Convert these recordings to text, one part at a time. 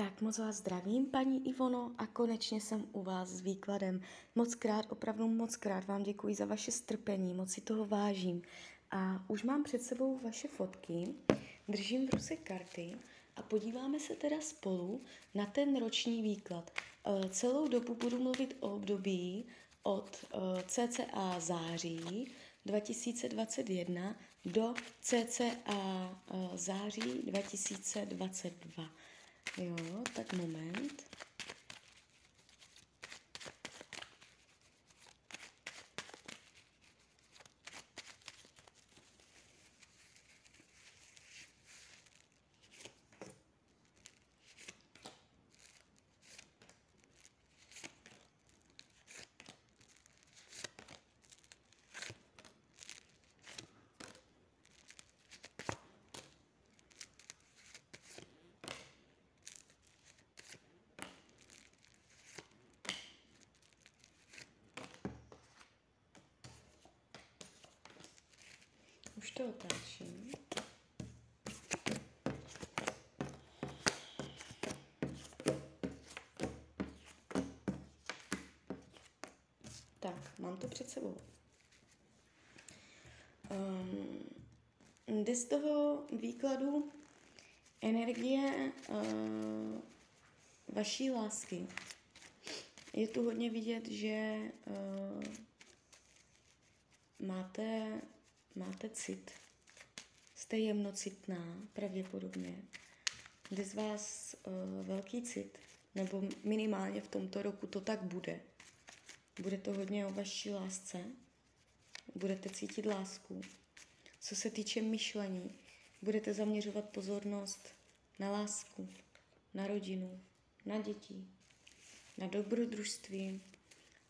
Tak moc vás zdravím, paní Ivono, a konečně jsem u vás s výkladem. Moc krát, opravdu moc krát vám děkuji za vaše strpení, moc si toho vážím. A už mám před sebou vaše fotky, držím v ruce karty a podíváme se teda spolu na ten roční výklad. E, celou dobu budu mluvit o období od e, cca září 2021 do cca e, září 2022. Jo, tak moment. To otáčím. Tak, mám to před sebou. Um, jde z toho výkladu energie uh, vaší lásky. Je tu hodně vidět, že uh, máte máte cit, jste jemnocitná, pravděpodobně. Jde z vás uh, velký cit, nebo minimálně v tomto roku to tak bude. Bude to hodně o vaší lásce, budete cítit lásku. Co se týče myšlení, budete zaměřovat pozornost na lásku, na rodinu, na děti, na dobrodružství,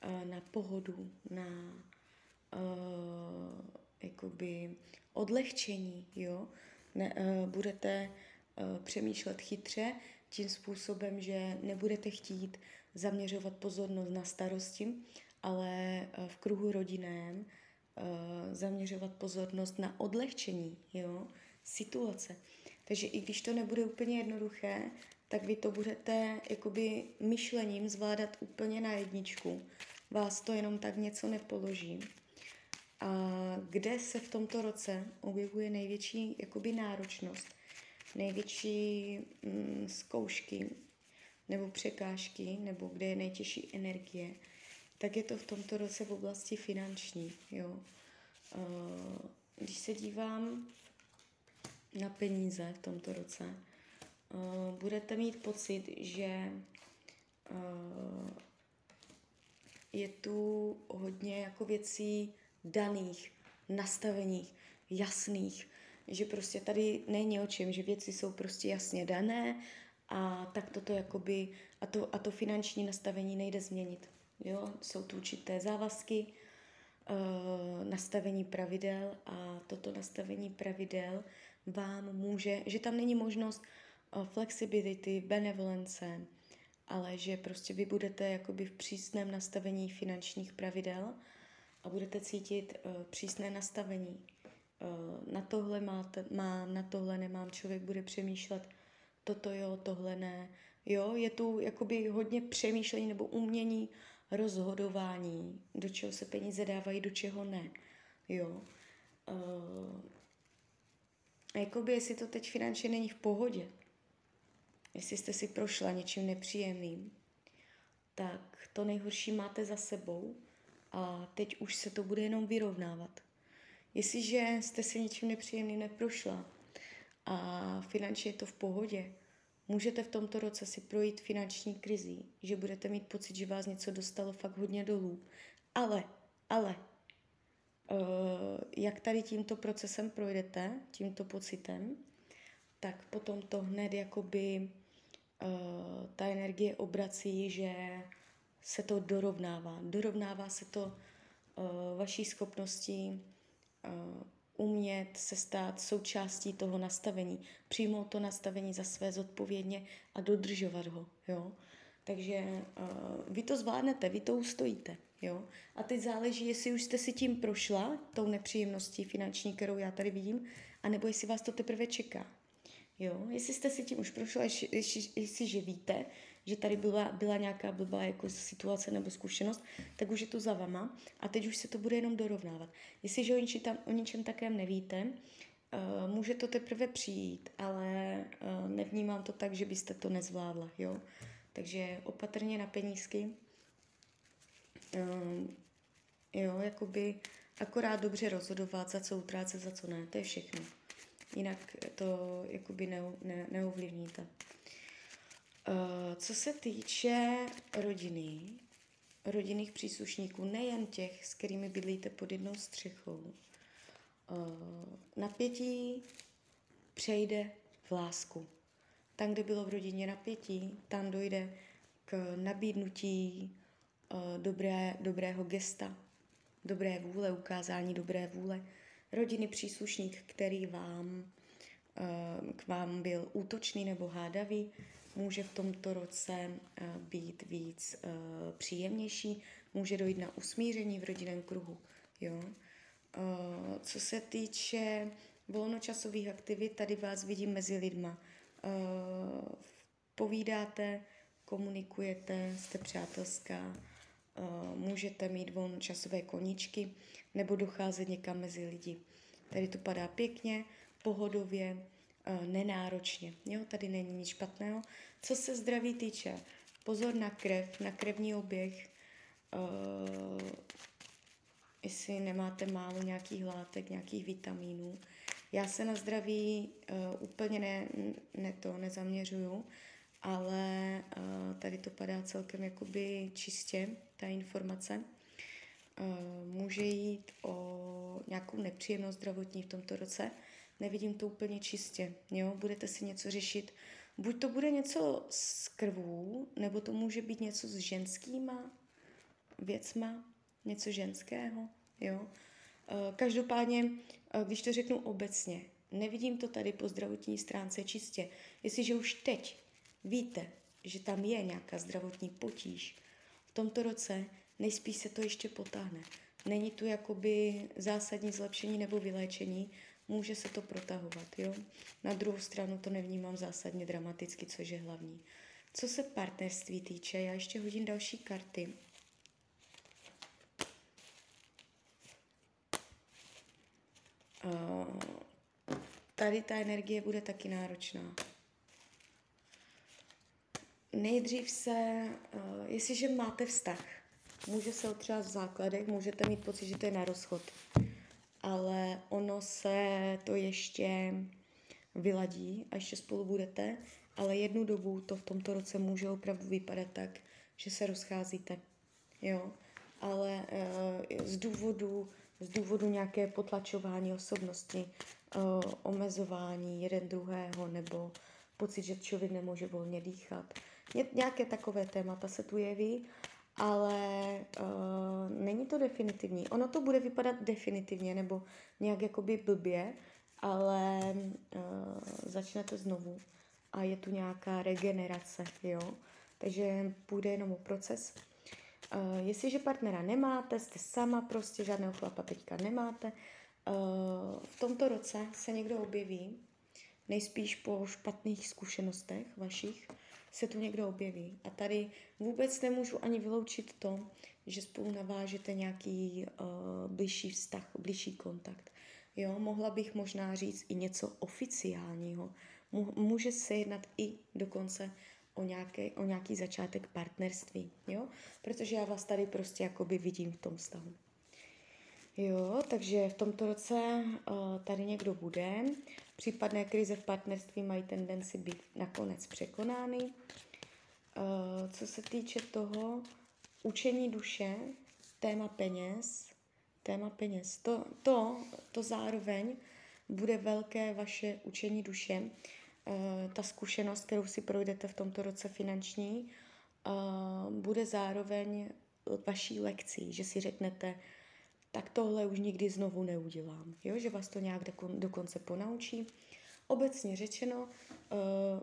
eh, na pohodu, na uh, jakoby odlehčení, jo. Ne, uh, budete uh, přemýšlet chytře tím způsobem, že nebudete chtít zaměřovat pozornost na starosti, ale uh, v kruhu rodinném uh, zaměřovat pozornost na odlehčení, jo, situace. Takže i když to nebude úplně jednoduché, tak vy to budete jakoby myšlením zvládat úplně na jedničku. Vás to jenom tak něco nepoloží. A kde se v tomto roce objevuje největší jakoby náročnost, největší mm, zkoušky nebo překážky, nebo kde je nejtěžší energie, tak je to v tomto roce v oblasti finanční. Jo. Když se dívám na peníze v tomto roce, budete mít pocit, že je tu hodně jako věcí, daných, nastaveních, jasných, že prostě tady není o čem, že věci jsou prostě jasně dané a tak toto jakoby, a to, a to finanční nastavení nejde změnit. Jo? Jsou tu určité závazky, uh, nastavení pravidel a toto nastavení pravidel vám může, že tam není možnost uh, flexibility, benevolence, ale že prostě vy budete jakoby v přísném nastavení finančních pravidel a budete cítit uh, přísné nastavení. Uh, na tohle máte, mám, na tohle nemám, člověk bude přemýšlet, toto jo, tohle ne. Jo, je tu jakoby hodně přemýšlení nebo umění rozhodování, do čeho se peníze dávají, do čeho ne. Jo. Uh, jakoby jestli to teď finančně není v pohodě, jestli jste si prošla něčím nepříjemným, tak to nejhorší máte za sebou a teď už se to bude jenom vyrovnávat. Jestliže jste si něčím nepříjemným neprošla a finančně je to v pohodě, můžete v tomto roce si projít finanční krizí, že budete mít pocit, že vás něco dostalo fakt hodně dolů. Ale, ale, uh, jak tady tímto procesem projdete, tímto pocitem, tak potom to hned jakoby uh, ta energie obrací, že se to dorovnává. Dorovnává se to uh, vaší schopností uh, umět se stát součástí toho nastavení, přijmout to nastavení za své zodpovědně a dodržovat ho. Jo? Takže uh, vy to zvládnete, vy to ustojíte. Jo? A teď záleží, jestli už jste si tím prošla, tou nepříjemností finanční, kterou já tady vidím, anebo jestli vás to teprve čeká. Jo, jestli jste si tím už prošla, jestli, jestli, že víte, že tady byla, byla nějaká blbá jako situace nebo zkušenost, tak už je to za vama a teď už se to bude jenom dorovnávat. Jestliže o, niči tam, o ničem takém nevíte, uh, může to teprve přijít, ale uh, nevnímám to tak, že byste to nezvládla, jo. Takže opatrně na penízky. Uh, jo, jakoby akorát dobře rozhodovat, za co utrácet, za co ne, to je všechno. Jinak to jakoby ne, ne, neovlivníte. Uh, co se týče rodiny, rodinných příslušníků, nejen těch, s kterými bydlíte pod jednou střechou, uh, napětí přejde v lásku. Tam, kde bylo v rodině napětí, tam dojde k nabídnutí uh, dobré, dobrého gesta, dobré vůle, ukázání dobré vůle. Rodiny příslušník, který vám, uh, k vám byl útočný nebo hádavý, může v tomto roce uh, být víc uh, příjemnější, může dojít na usmíření v rodinném kruhu. Jo? Co se týče volnočasových aktivit, tady vás vidím mezi lidma. Povídáte, komunikujete, jste přátelská, můžete mít volnočasové koníčky nebo docházet někam mezi lidi. Tady to padá pěkně, pohodově, uh, nenáročně. Jo, tady není nic špatného. Co se zdraví týče, pozor na krev, na krevní oběh, uh, jestli nemáte málo nějakých látek, nějakých vitamínů. Já se na zdraví uh, úplně ne, ne to nezaměřuju, ale uh, tady to padá celkem jakoby čistě, ta informace. Uh, může jít o nějakou nepříjemnost zdravotní v tomto roce. Nevidím to úplně čistě. Jo? Budete si něco řešit. Buď to bude něco s krvů, nebo to může být něco s ženskýma věcma, něco ženského. Jo? Uh, každopádně, uh, když to řeknu obecně, nevidím to tady po zdravotní stránce čistě. Jestliže už teď víte, že tam je nějaká zdravotní potíž, tomto roce nejspíš se to ještě potáhne. Není tu jakoby zásadní zlepšení nebo vyléčení, může se to protahovat. Jo? Na druhou stranu to nevnímám zásadně dramaticky, což je hlavní. Co se partnerství týče, já ještě hodím další karty. Uh, tady ta energie bude taky náročná nejdřív se, uh, jestliže máte vztah, může se otřást v základech, můžete mít pocit, že to je na rozchod, ale ono se to ještě vyladí a ještě spolu budete, ale jednu dobu to v tomto roce může opravdu vypadat tak, že se rozcházíte, jo, ale uh, z důvodu z důvodu nějaké potlačování osobnosti, uh, omezování jeden druhého nebo pocit, že člověk nemůže volně dýchat, Nějaké takové témata se tu jeví, ale uh, není to definitivní. Ono to bude vypadat definitivně nebo nějak jakoby blbě, ale uh, začnete znovu a je tu nějaká regenerace, jo. Takže půjde jenom o proces. Uh, jestliže partnera nemáte, jste sama prostě, žádného chlapa teďka nemáte, uh, v tomto roce se někdo objeví, nejspíš po špatných zkušenostech vašich, se tu někdo objeví. A tady vůbec nemůžu ani vyloučit to, že spolu navážete nějaký uh, blížší vztah, blížší kontakt. Jo, mohla bych možná říct i něco oficiálního. Může se jednat i dokonce o, nějaký, o nějaký začátek partnerství, jo? Protože já vás tady prostě jakoby vidím v tom vztahu. Jo, takže v tomto roce uh, tady někdo bude. Případné krize v partnerství mají tendenci být nakonec překonány. Uh, co se týče toho učení duše, téma peněz, téma peněz, to, to, to zároveň bude velké vaše učení duše, uh, ta zkušenost, kterou si projdete v tomto roce finanční, bude zároveň vaší lekcí, že si řeknete, tak tohle už nikdy znovu neudělám. Jo? Že vás to nějak dokonce ponaučí. Obecně řečeno, eh,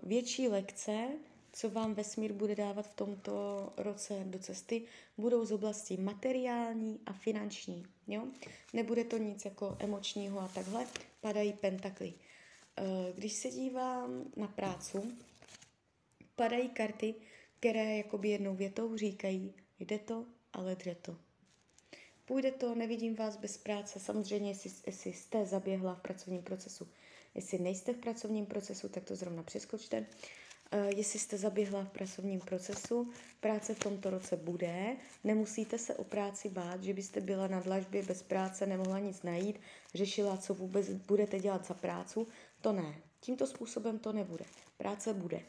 větší lekce, co vám vesmír bude dávat v tomto roce do cesty, budou z oblasti materiální a finanční. Jo? Nebude to nic jako emočního a takhle, padají pentakly. Uh, když se dívám na prácu, padají karty, které jakoby jednou větou říkají, jde to, ale dře to. Půjde to, nevidím vás bez práce. Samozřejmě, jestli, jestli jste zaběhla v pracovním procesu. Jestli nejste v pracovním procesu, tak to zrovna přeskočte. Uh, jestli jste zaběhla v pracovním procesu, práce v tomto roce bude. Nemusíte se o práci bát, že byste byla na dlažbě bez práce, nemohla nic najít, řešila, co vůbec budete dělat za prácu. To ne. Tímto způsobem to nebude. Práce bude.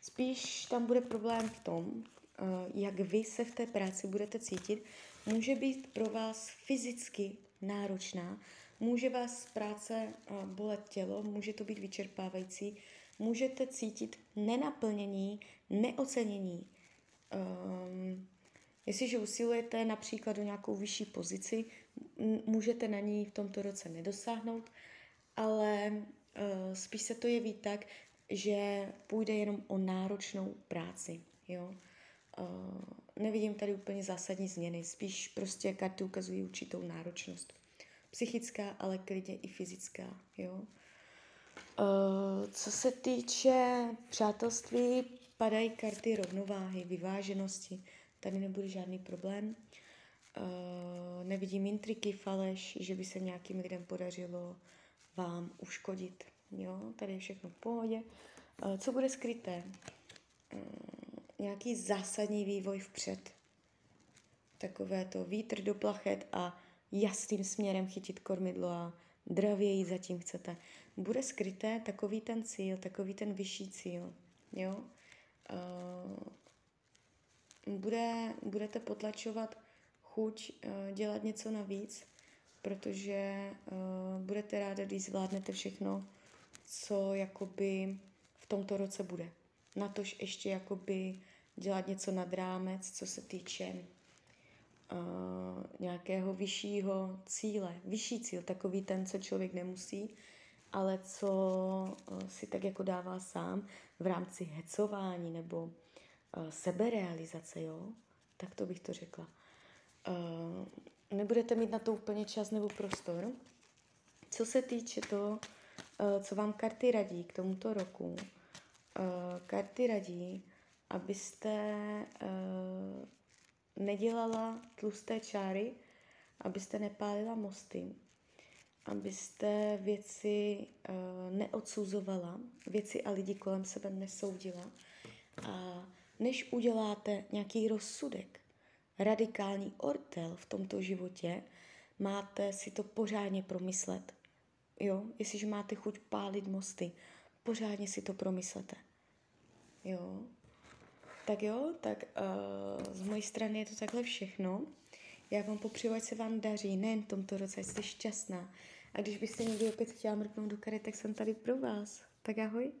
Spíš tam bude problém v tom, eh, jak vy se v té práci budete cítit. Může být pro vás fyzicky náročná, může vás práce eh, bolet tělo, může to být vyčerpávající, můžete cítit nenaplnění, neocenění. Um, jestliže usilujete například do nějakou vyšší pozici, můžete na ní v tomto roce nedosáhnout, ale uh, spíš se to jeví tak, že půjde jenom o náročnou práci. Jo? Uh, nevidím tady úplně zásadní změny, spíš prostě karty ukazují určitou náročnost. Psychická, ale klidně i fyzická. Jo? Uh, co se týče přátelství, padají karty rovnováhy, vyváženosti. Tady nebude žádný problém. Uh, nevidím intriky, faleš, že by se nějakým lidem podařilo vám uškodit. Jo, tady je všechno v pohodě. Uh, co bude skryté? Uh, nějaký zásadní vývoj vpřed. Takové to vítr do plachet a jasným směrem chytit kormidlo a dravěji zatím chcete. Bude skryté takový ten cíl, takový ten vyšší cíl. Jo? Uh, bude, budete potlačovat chuť uh, dělat něco navíc, protože uh, budete ráda, když zvládnete všechno, co jakoby v tomto roce bude. Na tož ještě jakoby dělat něco nad rámec, co se týče uh, nějakého vyššího cíle. Vyšší cíl, takový ten, co člověk nemusí, ale co uh, si tak jako dává sám v rámci hecování nebo uh, seberealizace, jo? Tak to bych to řekla. Uh, nebudete mít na to úplně čas nebo prostor. Co se týče toho, uh, co vám karty radí k tomuto roku, uh, karty radí, abyste uh, nedělala tlusté čáry, abyste nepálila mosty, abyste věci uh, neodsuzovala, věci a lidi kolem sebe nesoudila. A než uděláte nějaký rozsudek, radikální ortel v tomto životě, máte si to pořádně promyslet. Jo, jestliže máte chuť pálit mosty, pořádně si to promyslete. Jo, tak jo, tak uh, z mojí strany je to takhle všechno. Já vám popřeju, ať se vám daří, nejen v tomto roce, ať jste šťastná. A když byste někdy opět chtěla mrknout do karet, tak jsem tady pro vás. Tak ahoj.